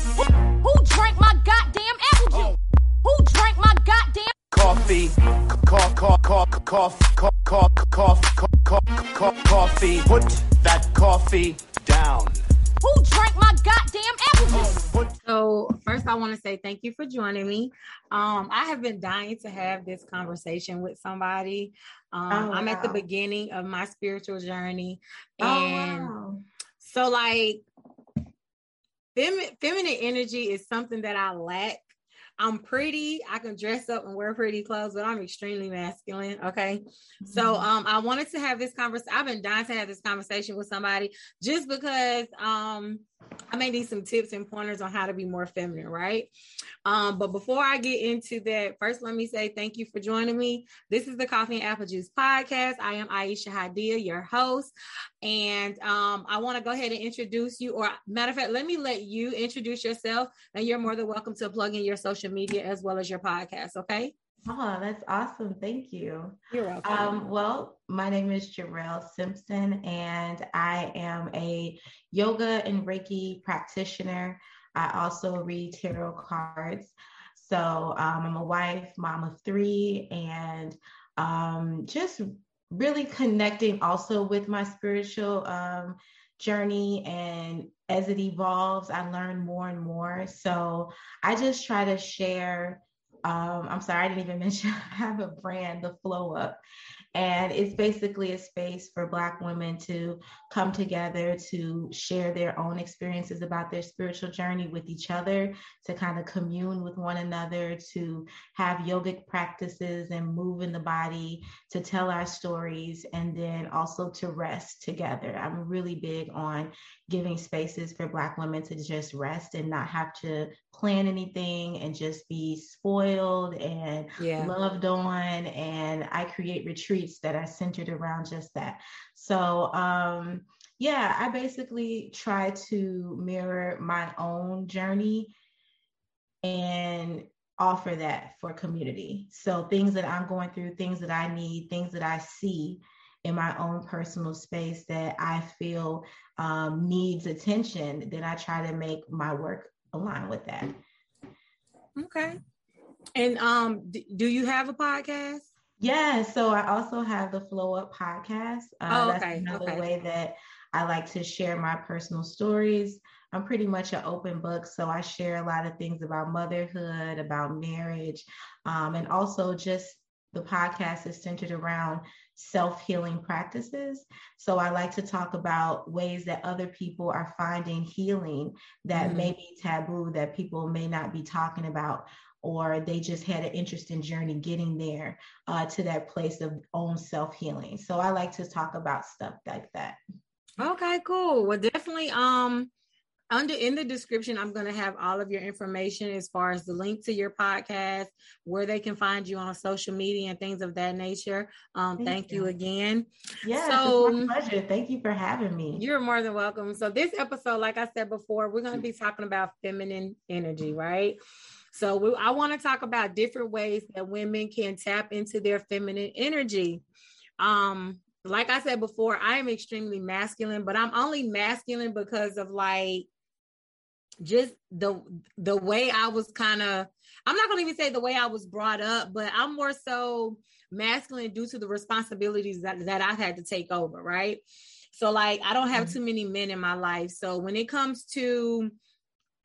Who drank my goddamn apple juice? Who drank my goddamn coffee, cough, cough, cough, cough, cough, cough, cough, cough, cough, coffee. Put that coffee down. Who drank my goddamn apple juice? So first, I want to say thank you for joining me. Um, I have been dying to have this conversation with somebody. Um, Oh, I'm at the beginning of my spiritual journey, Oh, and wow. so like femi- feminine energy is something that I lack. I'm pretty. I can dress up and wear pretty clothes, but I'm extremely masculine. Okay. So Mm-hmm. um I wanted to have this conversation. I've been dying to have this conversation with somebody just because um I may need some tips and pointers on how to be more feminine, right? Um, but before I get into that, first let me say thank you for joining me. This is the Coffee and Apple Juice podcast. I am Aisha Hadia, your host. And um, I want to go ahead and introduce you, or matter of fact, let me let you introduce yourself, and you're more than welcome to plug in your social media as well as your podcast. Okay. Oh, that's awesome. Thank you. You're welcome. Um, well, my name is Jarrell Simpson, and I am a yoga and Reiki practitioner. I also read tarot cards. So um, I'm a wife, mom of three, and um, just really connecting also with my spiritual um, journey. And as it evolves, I learn more and more. So I just try to share um, I'm sorry, I didn't even mention I have a brand, the Flow Up. And it's basically a space for Black women to come together to share their own experiences about their spiritual journey with each other, to kind of commune with one another, to have yogic practices and move in the body, to tell our stories, and then also to rest together. I'm really big on giving spaces for Black women to just rest and not have to plan anything and just be spoiled and yeah. loved on. And I create retreats that are centered around just that. So, um, yeah, I basically try to mirror my own journey and offer that for community. So, things that I'm going through, things that I need, things that I see in my own personal space that I feel um, needs attention, then I try to make my work align with that. Okay. And um, do you have a podcast? Yeah, so I also have the Flow Up podcast. Uh, Oh, that's another okay. way that I like to share my personal stories. I'm pretty much an open book, so I share a lot of things about motherhood, about marriage, um, and also just the podcast is centered around self healing practices. So I like to talk about ways that other people are finding healing that Mhm. may be taboo, that people may not be talking about, or they just had an interesting journey getting there uh, to that place of own self healing. So I like to talk about stuff like that. Okay, cool. Well, definitely. Um, under in the description, I'm going to have all of your information as far as the link to your podcast, where they can find you on social media and things of that nature. Um, Thank thank you you. again. Yes, So- it's my pleasure. Thank you for having me. You're more than welcome. So, this episode, like I said before, we're going to be talking about feminine energy, right? So, we, I want to talk about different ways that women can tap into their feminine energy. Um, like I said before, I am extremely masculine, but I'm only masculine because of like just the the way I was kind of I'm not going to even say the way I was brought up, but I'm more so masculine due to the responsibilities that, that I've had to take over, right? So like I don't have Mhm. too many men in my life. So when it comes to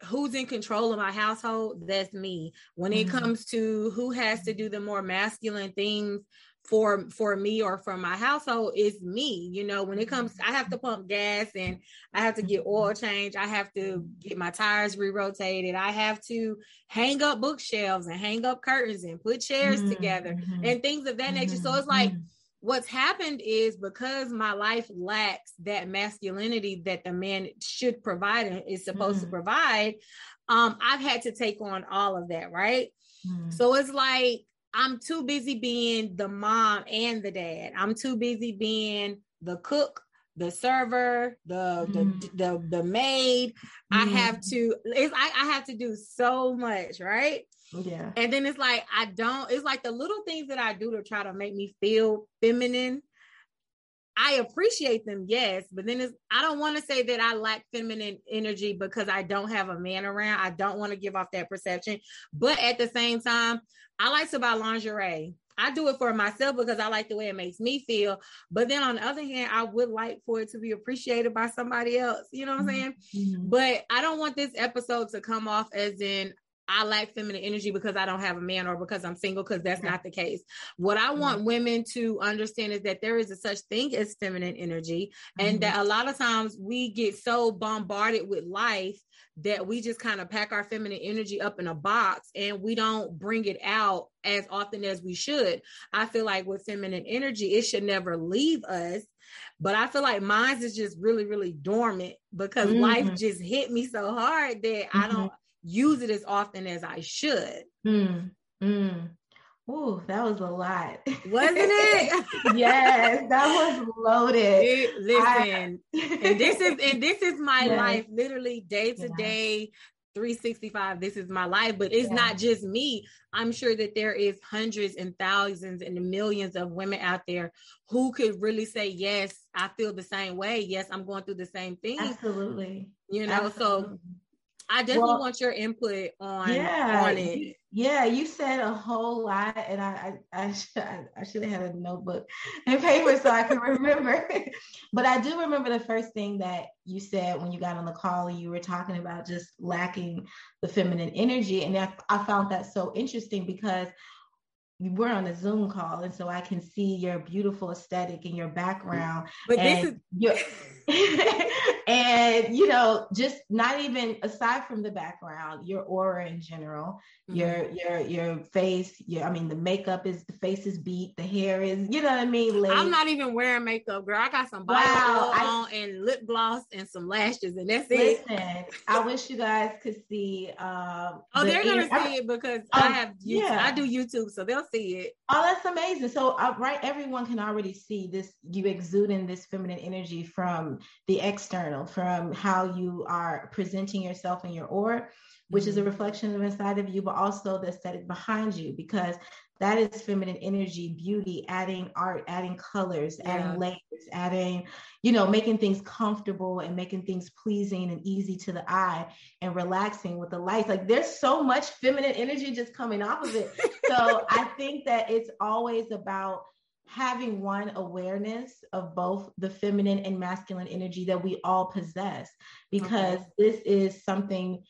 who's in control of my household, that's me. When it Mhm. comes to who has to do the more masculine things for for me or for my household is me. You know when it comes i have to pump gas and i have to get oil change. I have to get my tires re-rotated. I have to hang up bookshelves and hang up curtains and put chairs Mhm, together and things of that nature. So it's like mhm. What's happened is because my life lacks that masculinity that the man should provide and is supposed to Mm. provide um i've had to take on all of that right Mhm. so it's like I'm too busy being the mom and the dad. I'm too busy being the cook, the server, the Mhm. the, the the maid. I Mhm. have to it's I, I have to do so much, right? Yeah. And then it's like I don't, it's like the little things that I do to try to make me feel feminine. I appreciate them, yes, but then it's, I don't want to say that I lack feminine energy because I don't have a man around. I don't want to give off that perception, but at the same time, I like to buy lingerie. I do it for myself because I like the way it makes me feel. But then on the other hand, I would like for it to be appreciated by somebody else. You know what I'm saying? Mm-hmm. But I don't want this episode to come off as in I lack feminine energy because I don't have a man or because I'm single, because that's not the case. What I want mm-hmm. women to understand is that there is a such thing as feminine energy, and mm-hmm. that a lot of times we get so bombarded with life that we just kind of pack our feminine energy up in a box and we don't bring it out as often as we should. I feel like with feminine energy, it should never leave us. But I feel like mine is just really, really dormant because mm-hmm. life just hit me so hard that mm-hmm. I don't use it as often as I should. Mm, mm. Ooh, that was a lot. Wasn't it? yes, that was loaded. It, listen, I... and this is and this is my yes. life, literally day to day. 365 this is my life but it's yeah. not just me i'm sure that there is hundreds and thousands and millions of women out there who could really say yes i feel the same way yes i'm going through the same thing absolutely you know absolutely. so I definitely well, want your input on yeah, on it. Yeah, you said a whole lot, and I I I should, I should have had a notebook and paper so I can remember. but I do remember the first thing that you said when you got on the call and you were talking about just lacking the feminine energy, and I, I found that so interesting because we're on a Zoom call, and so I can see your beautiful aesthetic and your background. But this is your, and you know, just not even aside from the background, your aura in general, mm-hmm. your your your face, your I mean, the makeup is the face is beat, the hair is, you know what I mean. I'm not even wearing makeup, girl. I got some wow, I, on and lip gloss and some lashes, and that's listen, it. I wish you guys could see. Um, oh, the they're gonna see it because um, I have YouTube. Yeah. I do YouTube, so they'll see it. Oh, that's amazing. So, uh, right, everyone can already see this. You exuding this feminine energy from the external, from how you are presenting yourself in your aura, which mm-hmm. is a mm-hmm. reflection of inside of you, but also the aesthetic behind you, because that is feminine energy, beauty, adding art, adding colors, yeah. adding layers, adding, you know, making things comfortable and making things pleasing and easy to the eye and relaxing with the lights. Like there's so much feminine energy just coming off of it. so I think that it's always about having one awareness of both the feminine and masculine energy that we all possess because okay. this is something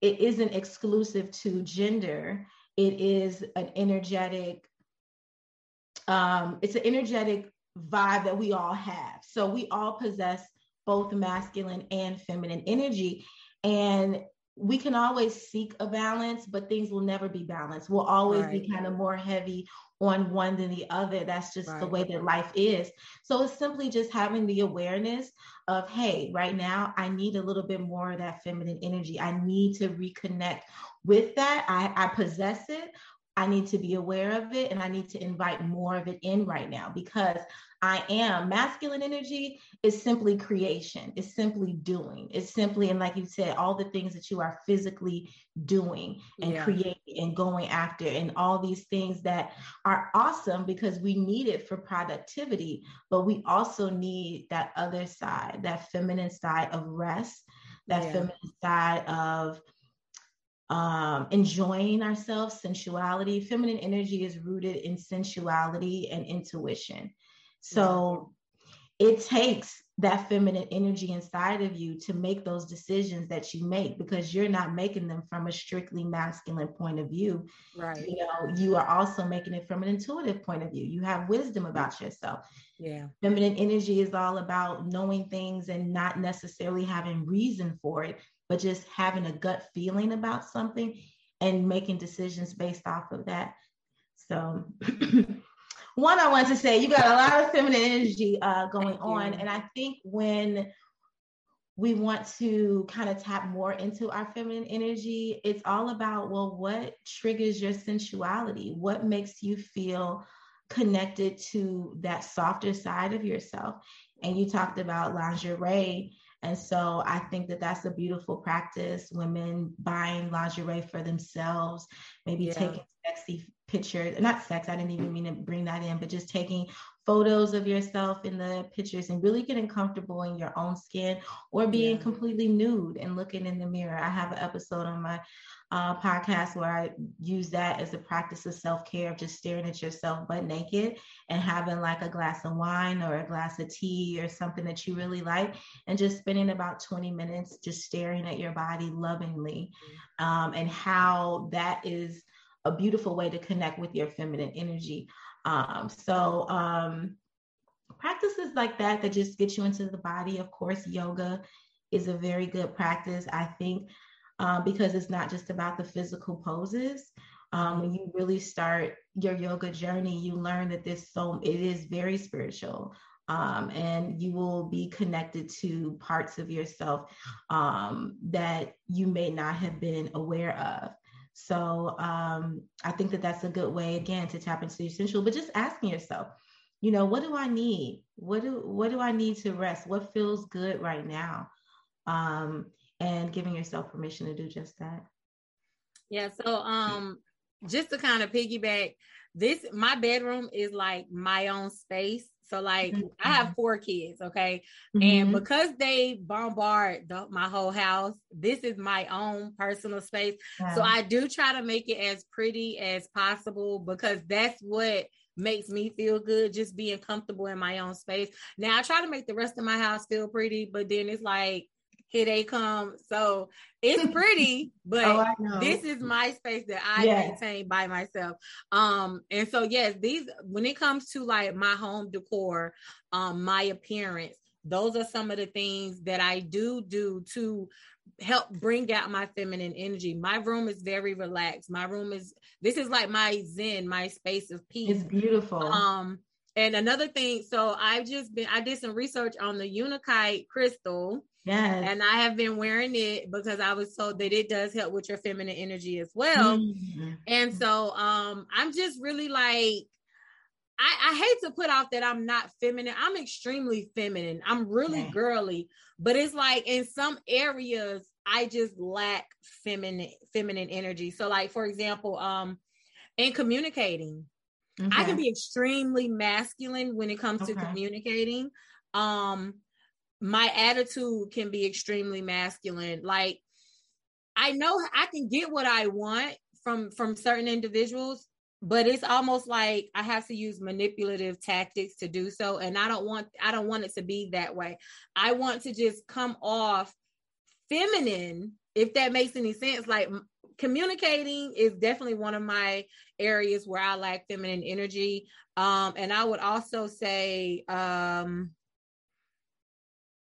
it isn't exclusive to gender it is an energetic um it's an energetic vibe that we all have so we all possess both masculine and feminine energy and we can always seek a balance, but things will never be balanced. We'll always right. be kind of more heavy on one than the other. That's just right. the way that life is. So it's simply just having the awareness of, hey, right now I need a little bit more of that feminine energy. I need to reconnect with that. I, I possess it, I need to be aware of it and I need to invite more of it in right now because I am. Masculine energy is simply creation, it's simply doing, it's simply, and like you said, all the things that you are physically doing and yeah. creating and going after, and all these things that are awesome because we need it for productivity, but we also need that other side, that feminine side of rest, that yeah. feminine side of um, enjoying ourselves, sensuality. Feminine energy is rooted in sensuality and intuition. So it takes that feminine energy inside of you to make those decisions that you make because you're not making them from a strictly masculine point of view. Right. You know, you are also making it from an intuitive point of view. You have wisdom about yourself. Yeah. Feminine energy is all about knowing things and not necessarily having reason for it, but just having a gut feeling about something and making decisions based off of that. So, one, I want to say you got a lot of feminine energy uh, going on. And I think when we want to kind of tap more into our feminine energy, it's all about, well, what triggers your sensuality? What makes you feel connected to that softer side of yourself? And you talked about lingerie and so I think that that's a beautiful practice. Women buying lingerie for themselves, maybe yeah. taking sexy pictures, not sex, I didn't even mean to bring that in, but just taking photos of yourself in the pictures and really getting comfortable in your own skin or being yeah. completely nude and looking in the mirror. I have an episode on my uh, podcast where I use that as a practice of self care of just staring at yourself butt naked and having like a glass of wine or a glass of tea or something that you really like and just spending about 20 minutes just staring at your body lovingly um, and how that is a beautiful way to connect with your feminine energy. Um, so, um, practices like that that just get you into the body. Of course, yoga is a very good practice. I think uh, because it's not just about the physical poses. Um, when you really start your yoga journey, you learn that this so it is very spiritual. Um, and you will be connected to parts of yourself um, that you may not have been aware of. So um, I think that that's a good way again to tap into your essential, but just asking yourself, you know, what do I need? What do what do I need to rest? What feels good right now? Um, and giving yourself permission to do just that. Yeah. So um just to kind of piggyback, this my bedroom is like my own space. So like mm-hmm. I have four kids, okay, mm-hmm. and because they bombard the, my whole house, this is my own personal space. Yeah. So I do try to make it as pretty as possible because that's what makes me feel good just being comfortable in my own space. Now I try to make the rest of my house feel pretty, but then it's like here they come. So it's pretty, but oh, this is my space that I yeah. maintain by myself. Um, and so yes, these when it comes to like my home decor, um, my appearance, those are some of the things that I do do to help bring out my feminine energy. My room is very relaxed. My room is this is like my zen, my space of peace. It's beautiful. Um and another thing, so I've just been I did some research on the Unakite crystal Yes. And I have been wearing it because I was told that it does help with your feminine energy as well. Mm-hmm. And so um I'm just really like I, I, hate to put off that I'm not feminine. I'm extremely feminine. I'm really girly, but it's like in some areas I just lack feminine feminine energy. So like for example, um in communicating, okay. I can be extremely masculine when it comes okay. to communicating. Um my attitude can be extremely masculine. Like I know I can get what I want from from certain individuals, but it's almost like I have to use manipulative tactics to do so and I don't want I don't want it to be that way. I want to just come off feminine if that makes any sense like communicating is definitely one of my areas where I lack feminine energy um and I would also say um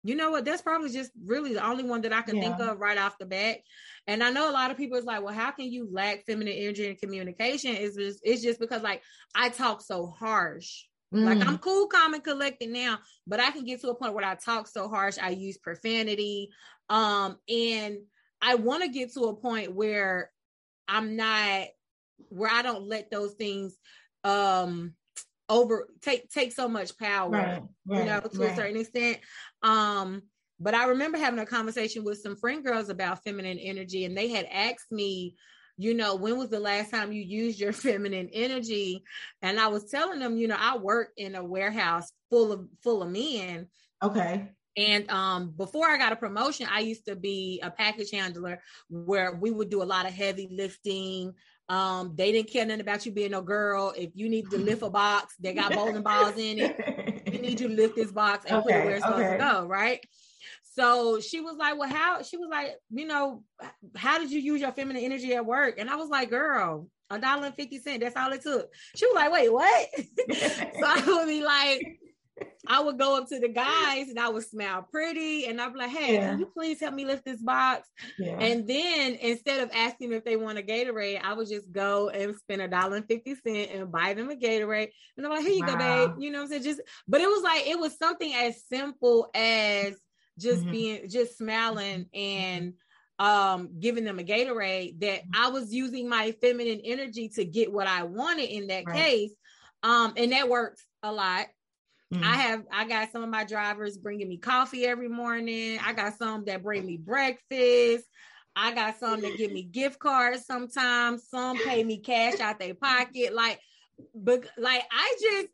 you know what? That's probably just really the only one that I can yeah. think of right off the bat. And I know a lot of people is like, well, how can you lack feminine energy and communication? Is just it's just because like I talk so harsh. Mm. Like I'm cool, calm, and collected now, but I can get to a point where I talk so harsh, I use profanity. Um, and I want to get to a point where I'm not where I don't let those things um over take take so much power right, right, you know to right. a certain extent. Um but i remember having a conversation with some friend girls about feminine energy and they had asked me you know when was the last time you used your feminine energy? And i was telling them you know i work in a warehouse full of full of men. Okay. And um, before I got a promotion, I used to be a package handler where we would do a lot of heavy lifting, um, they didn't care nothing about you being no girl. If you need to lift a box, they got bowling balls in it. We need you to lift this box and okay, put it where it's okay. supposed to go, right? So she was like, Well, how she was like, you know, how did you use your feminine energy at work? And I was like, girl, a dollar and fifty cent. That's all it took. She was like, wait, what? so I would be like, I would go up to the guys and I would smile pretty and I'd be like, hey, yeah. can you please help me lift this box? Yeah. And then instead of asking if they want a Gatorade, I would just go and spend a dollar and 50 cent and buy them a Gatorade. And I'm like, here you wow. go, babe. You know what I'm saying? Just, but it was like, it was something as simple as just mm-hmm. being, just smiling and um giving them a Gatorade that mm-hmm. I was using my feminine energy to get what I wanted in that right. case. Um, and that works a lot. Mm-hmm. I have I got some of my drivers bringing me coffee every morning. I got some that bring me breakfast. I got some that give me gift cards sometimes. Some pay me cash out their pocket. Like, but like I just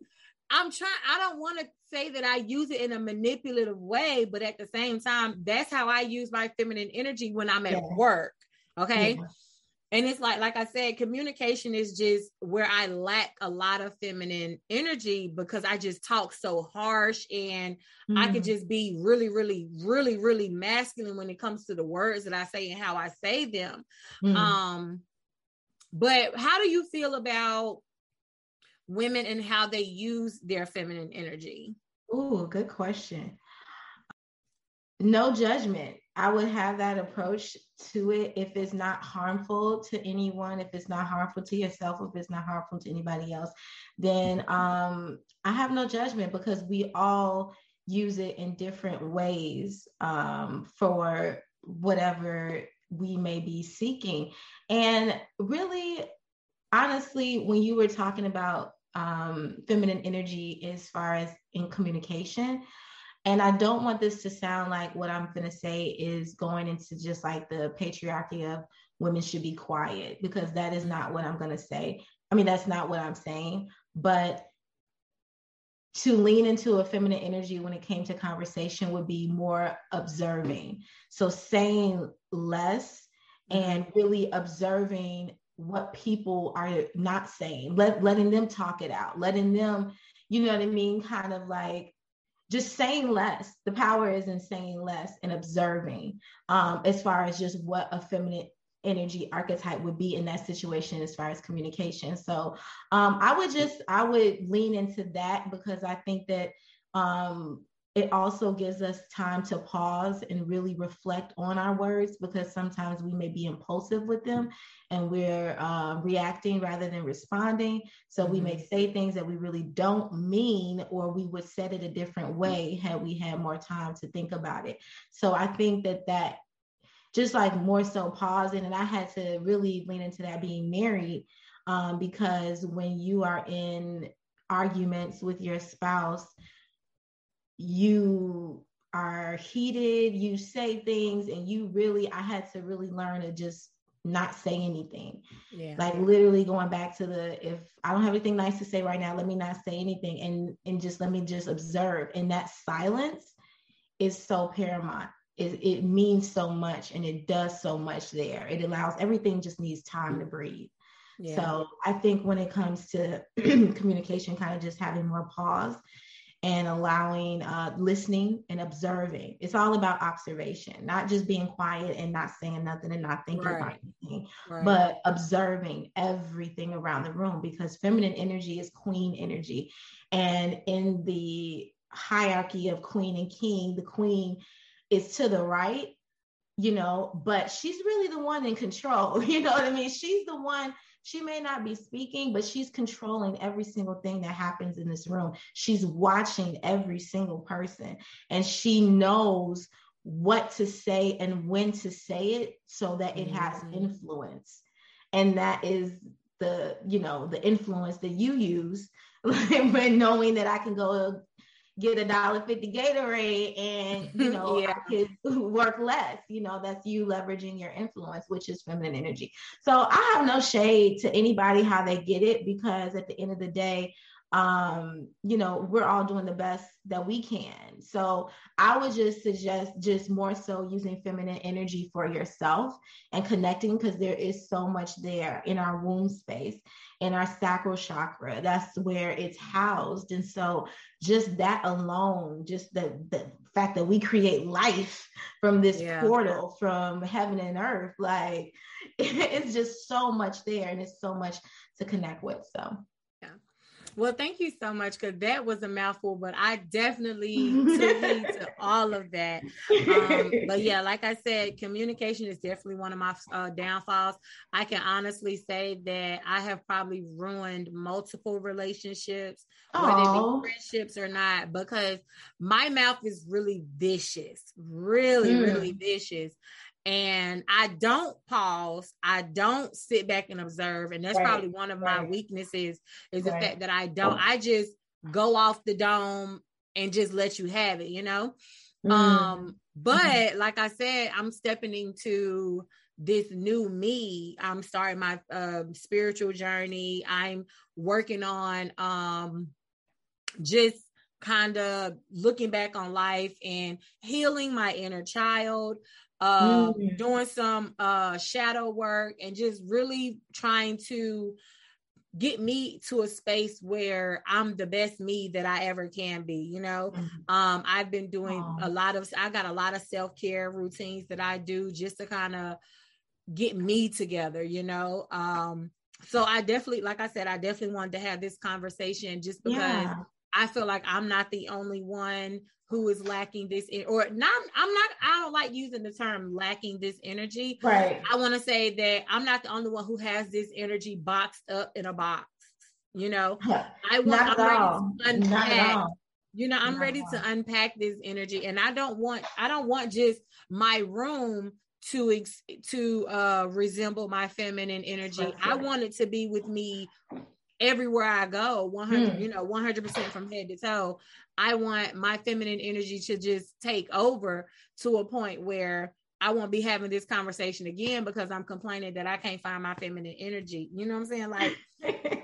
I'm trying, I don't want to say that I use it in a manipulative way, but at the same time, that's how I use my feminine energy when I'm at yeah. work. Okay. Yeah. And it's like, like I said, communication is just where I lack a lot of feminine energy because I just talk so harsh and mm. I could mm. just be really, really, really, really masculine when it comes to the words that I say and how I say them. Mm. Um, but how do you feel about women and how they use their feminine energy? Oh, good question. No judgment. I would have that approach to it if it's not harmful to anyone, if it's not harmful to yourself, if it's not harmful to anybody else, then um, I have no judgment because we all use it in different ways um, for whatever we may be seeking. And really, honestly, when you were talking about um, feminine energy as far as in communication. And I don't want this to sound like what I'm going to say is going into just like the patriarchy of women should be quiet, because that is not what I'm going to say. I mean, that's not what I'm saying. But to lean into a feminine energy when it came to conversation would be more observing. So saying less and really observing what people are not saying, let, letting them talk it out, letting them, you know what I mean, kind of like just saying less. The power is in saying less and observing um, as far as just what a feminine energy archetype would be in that situation as far as communication. So um, I would just, I would lean into that because I think that um, it also gives us time to pause and really reflect on our words because sometimes we may be impulsive with them and we're uh, reacting rather than responding. So mm-hmm. we may mm-hmm. say things that we really don't mean, or we would said it a different way had we had more time to think about it. So I think that that just like more so pausing, and I had to really lean into that being married um, because when you are in arguments with your spouse, you are heated, you say things, and you really, I had to really learn to just not say anything. Yeah. Like literally going back to the if I don't have anything nice to say right now, let me not say anything and and just let me just observe. And that silence is so paramount. It, it means so much and it does so much there. It allows everything just needs time to breathe. Yeah. So I think when it comes to communication, kind of just having more pause and allowing uh, listening and observing. It's all about observation, not just being quiet and not saying nothing and not thinking right. about anything, right. but observing everything around the room because feminine energy is queen energy. And in the hierarchy of queen and king, the queen is to the right, you know, but she's really the one in control. You know what I mean? She's the one she may not be speaking, but she's controlling every single thing that happens in this room. She's watching every single person and she knows what to say and when to say it so that it has mm-hmm. influence. And that is the, you know, the influence that you use when knowing that I can go get a dollar fifty Gatorade and you know yeah. I could work less. You know, that's you leveraging your influence, which is feminine energy. So I have no shade to anybody how they get it because at the end of the day, um, you know, we're all doing the best that we can. So I would just suggest just more so using feminine energy for yourself and connecting because there is so much there in our womb space, in our sacral chakra. That's where it's housed. And so just that alone, just the, the fact that we create life from this yeah. portal from heaven and earth, like it's just so much there and it's so much to connect with. So well, thank you so much because that was a mouthful, but I definitely took heed to all of that. Um, but yeah, like I said, communication is definitely one of my uh, downfalls. I can honestly say that I have probably ruined multiple relationships, Aww. whether it be friendships or not, because my mouth is really vicious, really, mm. really vicious and I don't pause. I don't sit back and observe. And that's right. probably one of right. my weaknesses is the fact that I don't, I just go off the dome and just let you have it, you know? Mm. Um, but mm-hmm. like I said, I'm stepping into this new me. I'm starting my uh, spiritual journey. I'm working on um, just kind of looking back on life and healing my inner child uh, mm. doing some uh, shadow work and just really trying to get me to a space where I'm the best me that I ever can be, you know. Mm-hmm. Um I've been doing Aww. a lot of I got a lot of self-care routines that I do just to kind of get me together, you know. Um so I definitely like I said I definitely wanted to have this conversation just because yeah. I feel like I'm not the only one who is lacking this or not i'm not i don't like using the term lacking this energy. Right. I want to say that i'm not the only one who has this energy boxed up in a box you know? I want i'm ready to unpack. you know i'm not ready to unpack this energy and i don't want i don't want just my room to ex- to uh resemble my feminine energy. Right. i want it to be with me everywhere I go, 100, mm. you know, 100% from head to toe. I want my feminine energy to just take over to a point where I won't be having this conversation again because I'm complaining that I can't find my feminine energy. You know what I'm saying? Like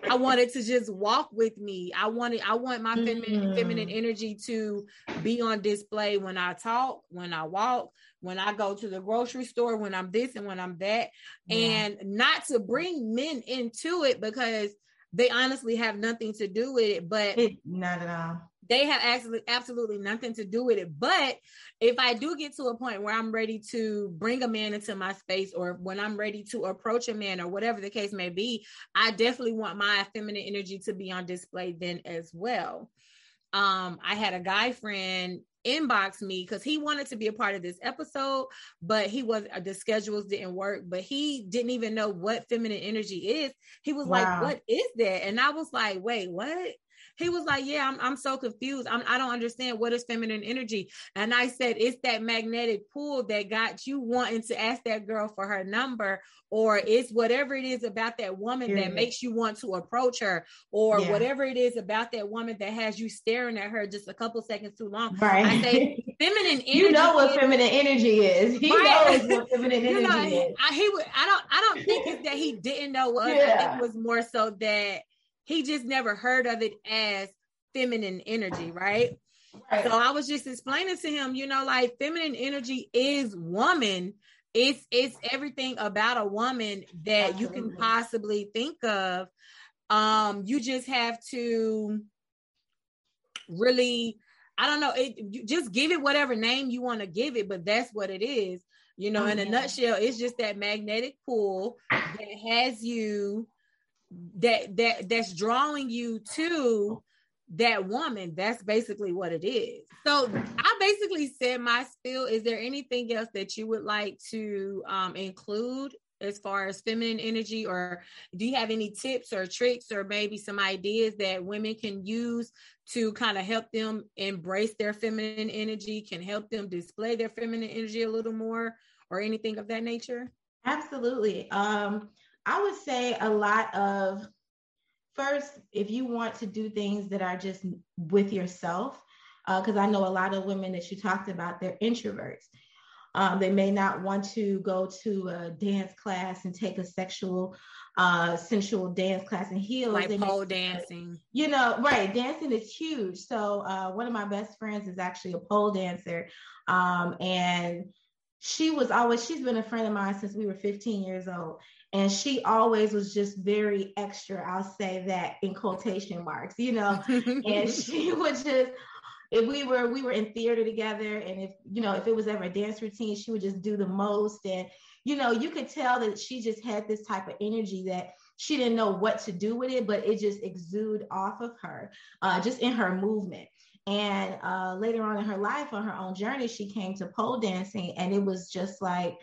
I wanted to just walk with me. I wanted I want my feminine mm. feminine energy to be on display when I talk, when I walk, when I go to the grocery store, when I'm this and when I'm that. Yeah. And not to bring men into it because they honestly have nothing to do with it, but it, not at all. They have absolutely absolutely nothing to do with it. But if I do get to a point where I'm ready to bring a man into my space or when I'm ready to approach a man or whatever the case may be, I definitely want my feminine energy to be on display then as well. Um, I had a guy friend inbox me because he wanted to be a part of this episode, but he was uh, the schedules didn't work. But he didn't even know what feminine energy is. He was wow. like, "What is that?" And I was like, "Wait, what?" He was like, "Yeah, I'm I'm so confused. I'm I don't understand what is feminine energy." And I said, "It's that magnetic pull that got you wanting to ask that girl for her number, or it's whatever it is about that woman yeah. that makes you want to approach her, or yeah. whatever it is about that woman that has you staring at her just a couple seconds too long." Right. I say, feminine energy. You know what feminine energy is. He right. knows what feminine energy you know, is. I, he would. I don't. I don't think it's that he didn't know what. Yeah. I think it was more so that he just never heard of it as feminine energy, right? right? So I was just explaining to him, you know, like feminine energy is woman. It's it's everything about a woman that Absolutely. you can possibly think of. Um, you just have to really, I don't know, it you just give it whatever name you want to give it, but that's what it is. You know, oh, in a nutshell, it's just that magnetic pull that has you that that that's drawing you to that woman. That's basically what it is. So i basically said my spiel. Is there anything else that you would like to um, include as far as feminine energy? Or do you have any tips or tricks or maybe some ideas that women can use to kind of help them embrace their feminine energy can help them display their feminine energy a little more or anything of that nature? Absolutely. Um I would say a lot of first, if you want to do things that are just with yourself, because uh, I know a lot of women that you talked about, they're introverts. Um, they may not want to go to a dance class and take a sexual, uh, sensual dance class and heels. Like they pole dancing. You know, right. Dancing is huge. So uh, one of my best friends is actually a pole dancer. Um, and she was always, she's been a friend of mine since we were 15 years old and she always was just very extra i'll say that in quotation marks you know? And she would just if we were we were in theater together and if you know if it was ever a dance routine she would just do the most. And you know you could tell that she just had this type of energy that she didn't know what to do with it but it just exuded off of her uh, just in her movement. And uh, later on in her life on her own journey she came to pole dancing and it was just like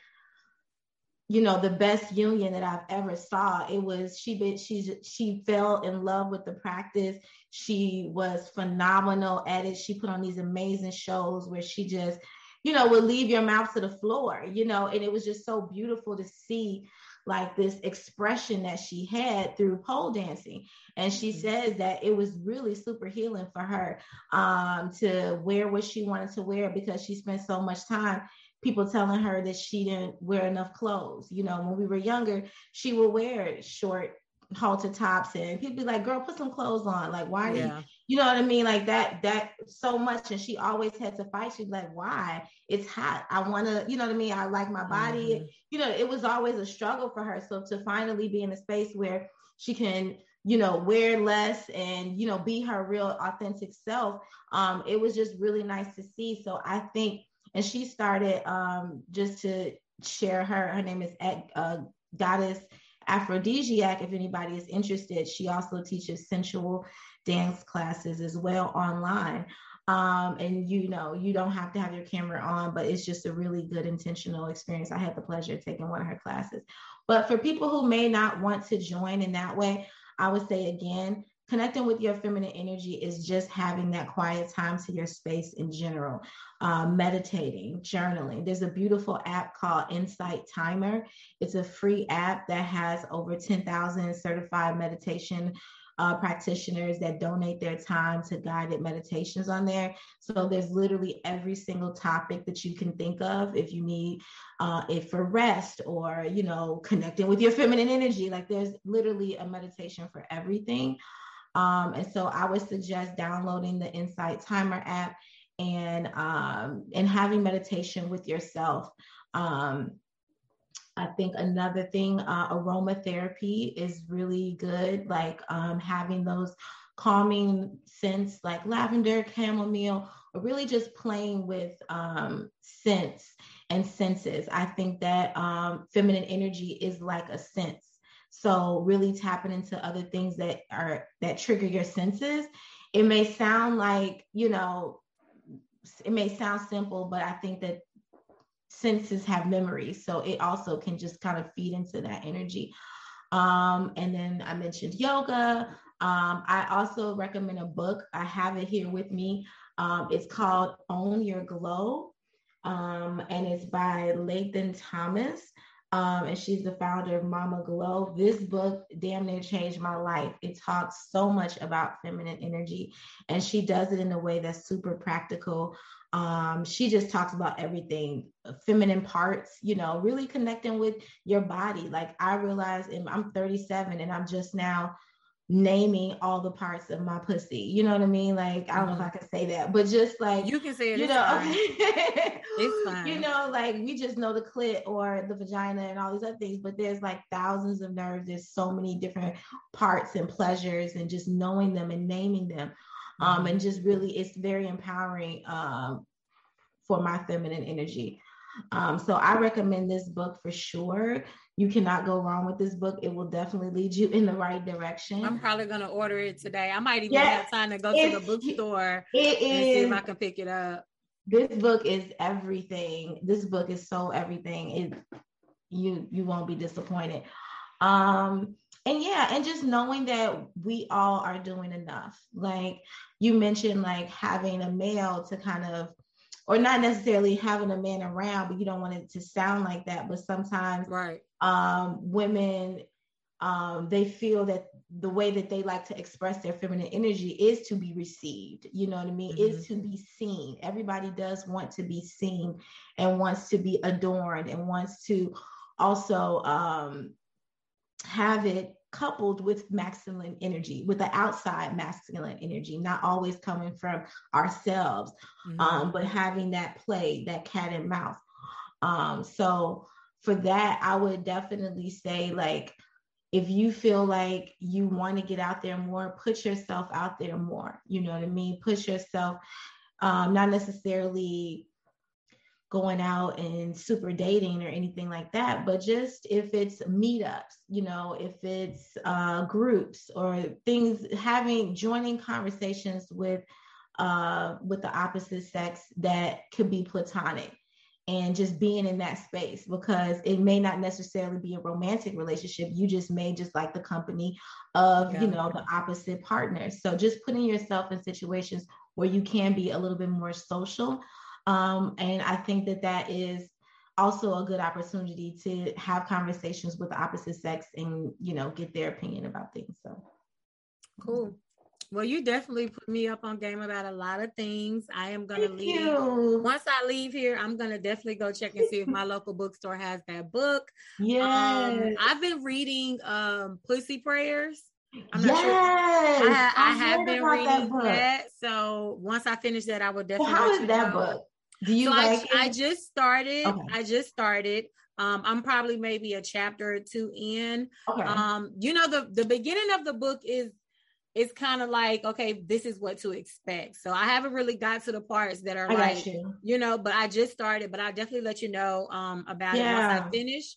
you know the best union that I've ever saw. It was she been she she fell in love with the practice. She was phenomenal at it. She put on these amazing shows where she just you know would leave your mouth to the floor. You know, and it was just so beautiful to see like this expression that she had through pole dancing and she mm-hmm. says that it was really super healing for her um, to wear what she wanted to wear because she spent so much time people telling her that she didn't wear enough clothes. You know, when we were younger, she would wear short halter tops and people be like, girl, put some clothes on. Like, why yeah. you, you know what I mean? Like that, that so much. And she always had to fight. She's like, why? It's hot. I want to, you know what I mean? I like my body. Mm-hmm. You know, it was always a struggle for her. So to finally be in a space where she can, you know, wear less and, you know, be her real authentic self, um, it was just really nice to see. So I think, and she started um, just to share her, her name is uh, Goddess Aphrodisiac, if anybody is interested. She also teaches sensual dance classes as well online. Um, and you know, you don't have to have your camera on, but it's just a really good intentional experience. I had the pleasure of taking one of her classes. But for people who may not want to join in that way, I would say again, connecting with your feminine energy is just having that quiet time to your space in general uh, meditating journaling there's a beautiful app called insight timer it's a free app that has over 10000 certified meditation uh, practitioners that donate their time to guided meditations on there. So there's literally every single topic that you can think of if you need uh, it for rest or, you know, connecting with your feminine energy. Like there's literally a meditation for everything. Um, and so I would suggest downloading the Insight Timer app and um, and having meditation with yourself. Um, I think another thing, uh, aromatherapy is really good, like um, having those calming scents like lavender, chamomile, or really just playing with um, scents and senses. I think that um, feminine energy is like a sense. So really tapping into other things that are that trigger your senses. It may sound like, you know, it may sound simple, but I think that senses have memories. So it also can just kind of feed into that energy. Um, and then I mentioned yoga. Um, I also recommend a book. I have it here with me. Um, it's called Own Your Glow, um, and it's by Latham Thomas um, and she's the founder of Mama Glow. This book damn near changed my life. It talks so much about feminine energy, and she does it in a way that's super practical. Um, she just talks about everything, feminine parts, you know, really connecting with your body. Like I realize, I'm 37 and I'm just now naming all the parts of my pussy. You know what I mean? Like I don't know if mm-hmm. I can say that, but just like you can say it. You know, fine. it's fine. You know, like we just know the clit or the vagina and all these other things, but there's like thousands of nerves. There's so many different parts and pleasures, and just knowing them and naming them, um, mm-hmm. and just really, it's very empowering um, for my feminine energy. Um, so I recommend this book for sure. You cannot go wrong with this book. It will definitely lead you in the right direction. I'm probably gonna order it today. I might even have time to go to the bookstore and see if I can pick it up. This book is everything. This book is so everything. It you you won't be disappointed. Um and yeah, and just knowing that we all are doing enough. Like you mentioned, like having a male to kind of or not necessarily having a man around, but you don't want it to sound like that. But sometimes right. um, women, um, they feel that the way that they like to express their feminine energy is to be received. You know what I mean? Mm-hmm. Is to be seen. Everybody does want to be seen and wants to be adorned and wants to also um, have it coupled with masculine energy, with the outside masculine energy, not always coming from ourselves, mm-hmm. um, but having that play, that cat and mouse. Um, so for that, I would definitely say like if you feel like you want to get out there more, put yourself out there more. You know what I mean? Push yourself, um, not necessarily going out and super dating or anything like that, but just if it's meetups, you know, if it's uh, groups or things, having joining conversations with uh, with the opposite sex that could be platonic and just being in that space because it may not necessarily be a romantic relationship you just may just like the company of yeah. you know the opposite partner so just putting yourself in situations where you can be a little bit more social um, and I think that that is also a good opportunity to have conversations with the opposite sex and, you know, get their opinion about things. So cool. Well, you definitely put me up on game about a lot of things. I am gonna Thank leave. you. Once I leave here, I'm gonna definitely go check and see if my local bookstore has that book. Yes. Um, I've been reading um Pussy Prayers. I'm yes. not sure. I, I, have been reading book. that. So once I finish that, I will definitely. how let is that know. book? Do you so like I, I just started. Okay. I just started. Um, I'm probably maybe a chapter or two in. okay. Um, you know, the the beginning of the book is it's kind of like, okay, this is what to expect. So I haven't really got to the parts that are I like, you. you know, but I just started, but I'll definitely let you know um about it once I finish.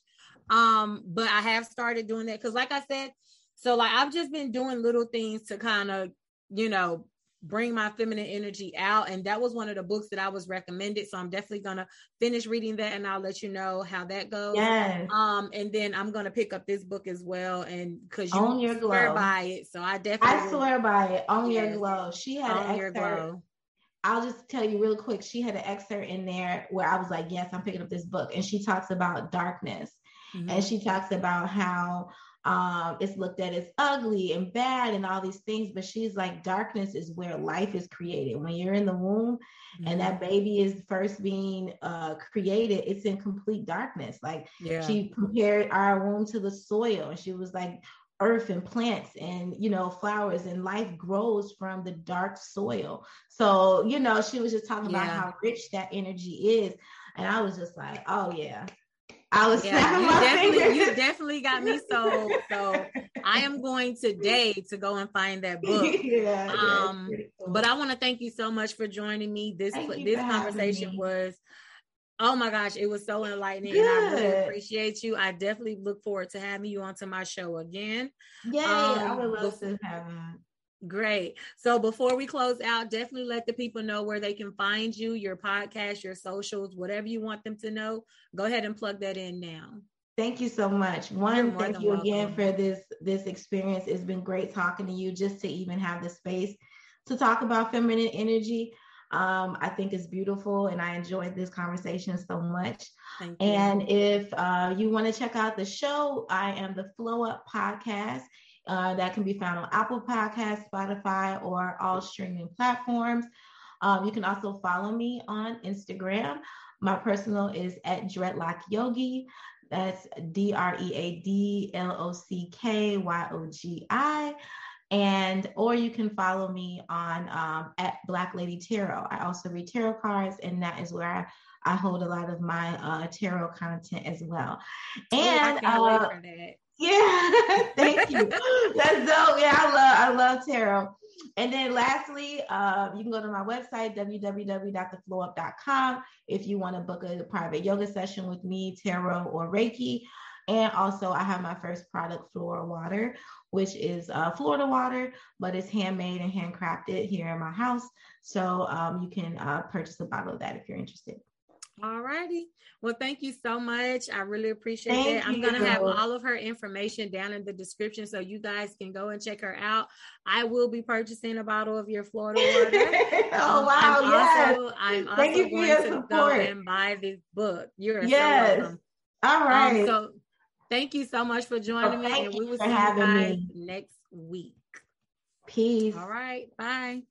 Um, but I have started doing that because like I said, so like I've just been doing little things to kind of, you know, bring my feminine energy out. And that was one of the books that I was recommended. So I'm definitely gonna finish reading that and I'll let you know how that goes. Yes. Um, and then I'm gonna pick up this book as well, and because you Own Your swear Glow. by it, so I definitely I swear by it. On your Yes. glow. She had own an your excerpt. glow. I'll just tell you real quick. She had an excerpt in there where I was like, "Yes, I'm picking up this book," and she talks about darkness, Mhm. and she talks about how um, it's looked at as ugly and bad and all these things. But she's like, darkness is where life is created. When you're in the womb and that baby is first being uh, created, it's in complete darkness. Like yeah, she compared our womb to the soil and she was like earth and plants and you know flowers and life grows from the dark soil so you know she was just talking about how rich that energy is and i was just like oh yeah i was yeah, you definitely, you definitely got me so so. I am going today to go and find that book. yeah, yeah, Um, pretty cool. But I want to thank you so much for joining me. This Thank this conversation was oh my gosh, it was so enlightening. And I really appreciate you. I definitely look forward to having you onto my show again. i um, would love before- to have Great. So before we close out, definitely let the people know where they can find you, your podcast, your socials, whatever you want them to know. Go ahead and plug that in now. Thank you so much. One, thank than you again for this this experience. It's been great talking to you just to even have the space to talk about feminine energy. Um, I think it's beautiful and I enjoyed this conversation so much. And if uh, you want to check out the show, I am the Flow Up Podcast. Uh, that can be found on Apple Podcasts, Spotify, or all streaming platforms. Um, you can also follow me on Instagram. My personal is at Dreadlock Yogi. That's D R E A D L O C K Y O G I. And or you can follow me on um, at Black Lady Tarot. I also read tarot cards, and that is where I I hold a lot of my uh, tarot content as well. Oh, I And can't wait uh, for that. Yeah, thank you. That's dope. Yeah, I love I love tarot. And then lastly, uh, you can go to my website, www.theflowup.com, if you want to book a private yoga session with me, tarot, or Reiki. And also, I have my first product, Flora Water, which is uh, Florida water, but it's handmade and handcrafted here in my house. So um, you can uh, purchase a bottle of that if you're interested. All righty. Well, thank you so much. I really appreciate Thank that. I'm going to have all of her information down in the description so you guys can go and check her out. I will be purchasing a bottle of your Florida water. oh Um, wow! I'm yes. also, I'm also Thank you for going your to go support. and buy this book. You're Yes. so welcome. All Um, so thank you so much for joining me, and we will see you guys me. next week. Peace. All right. Bye.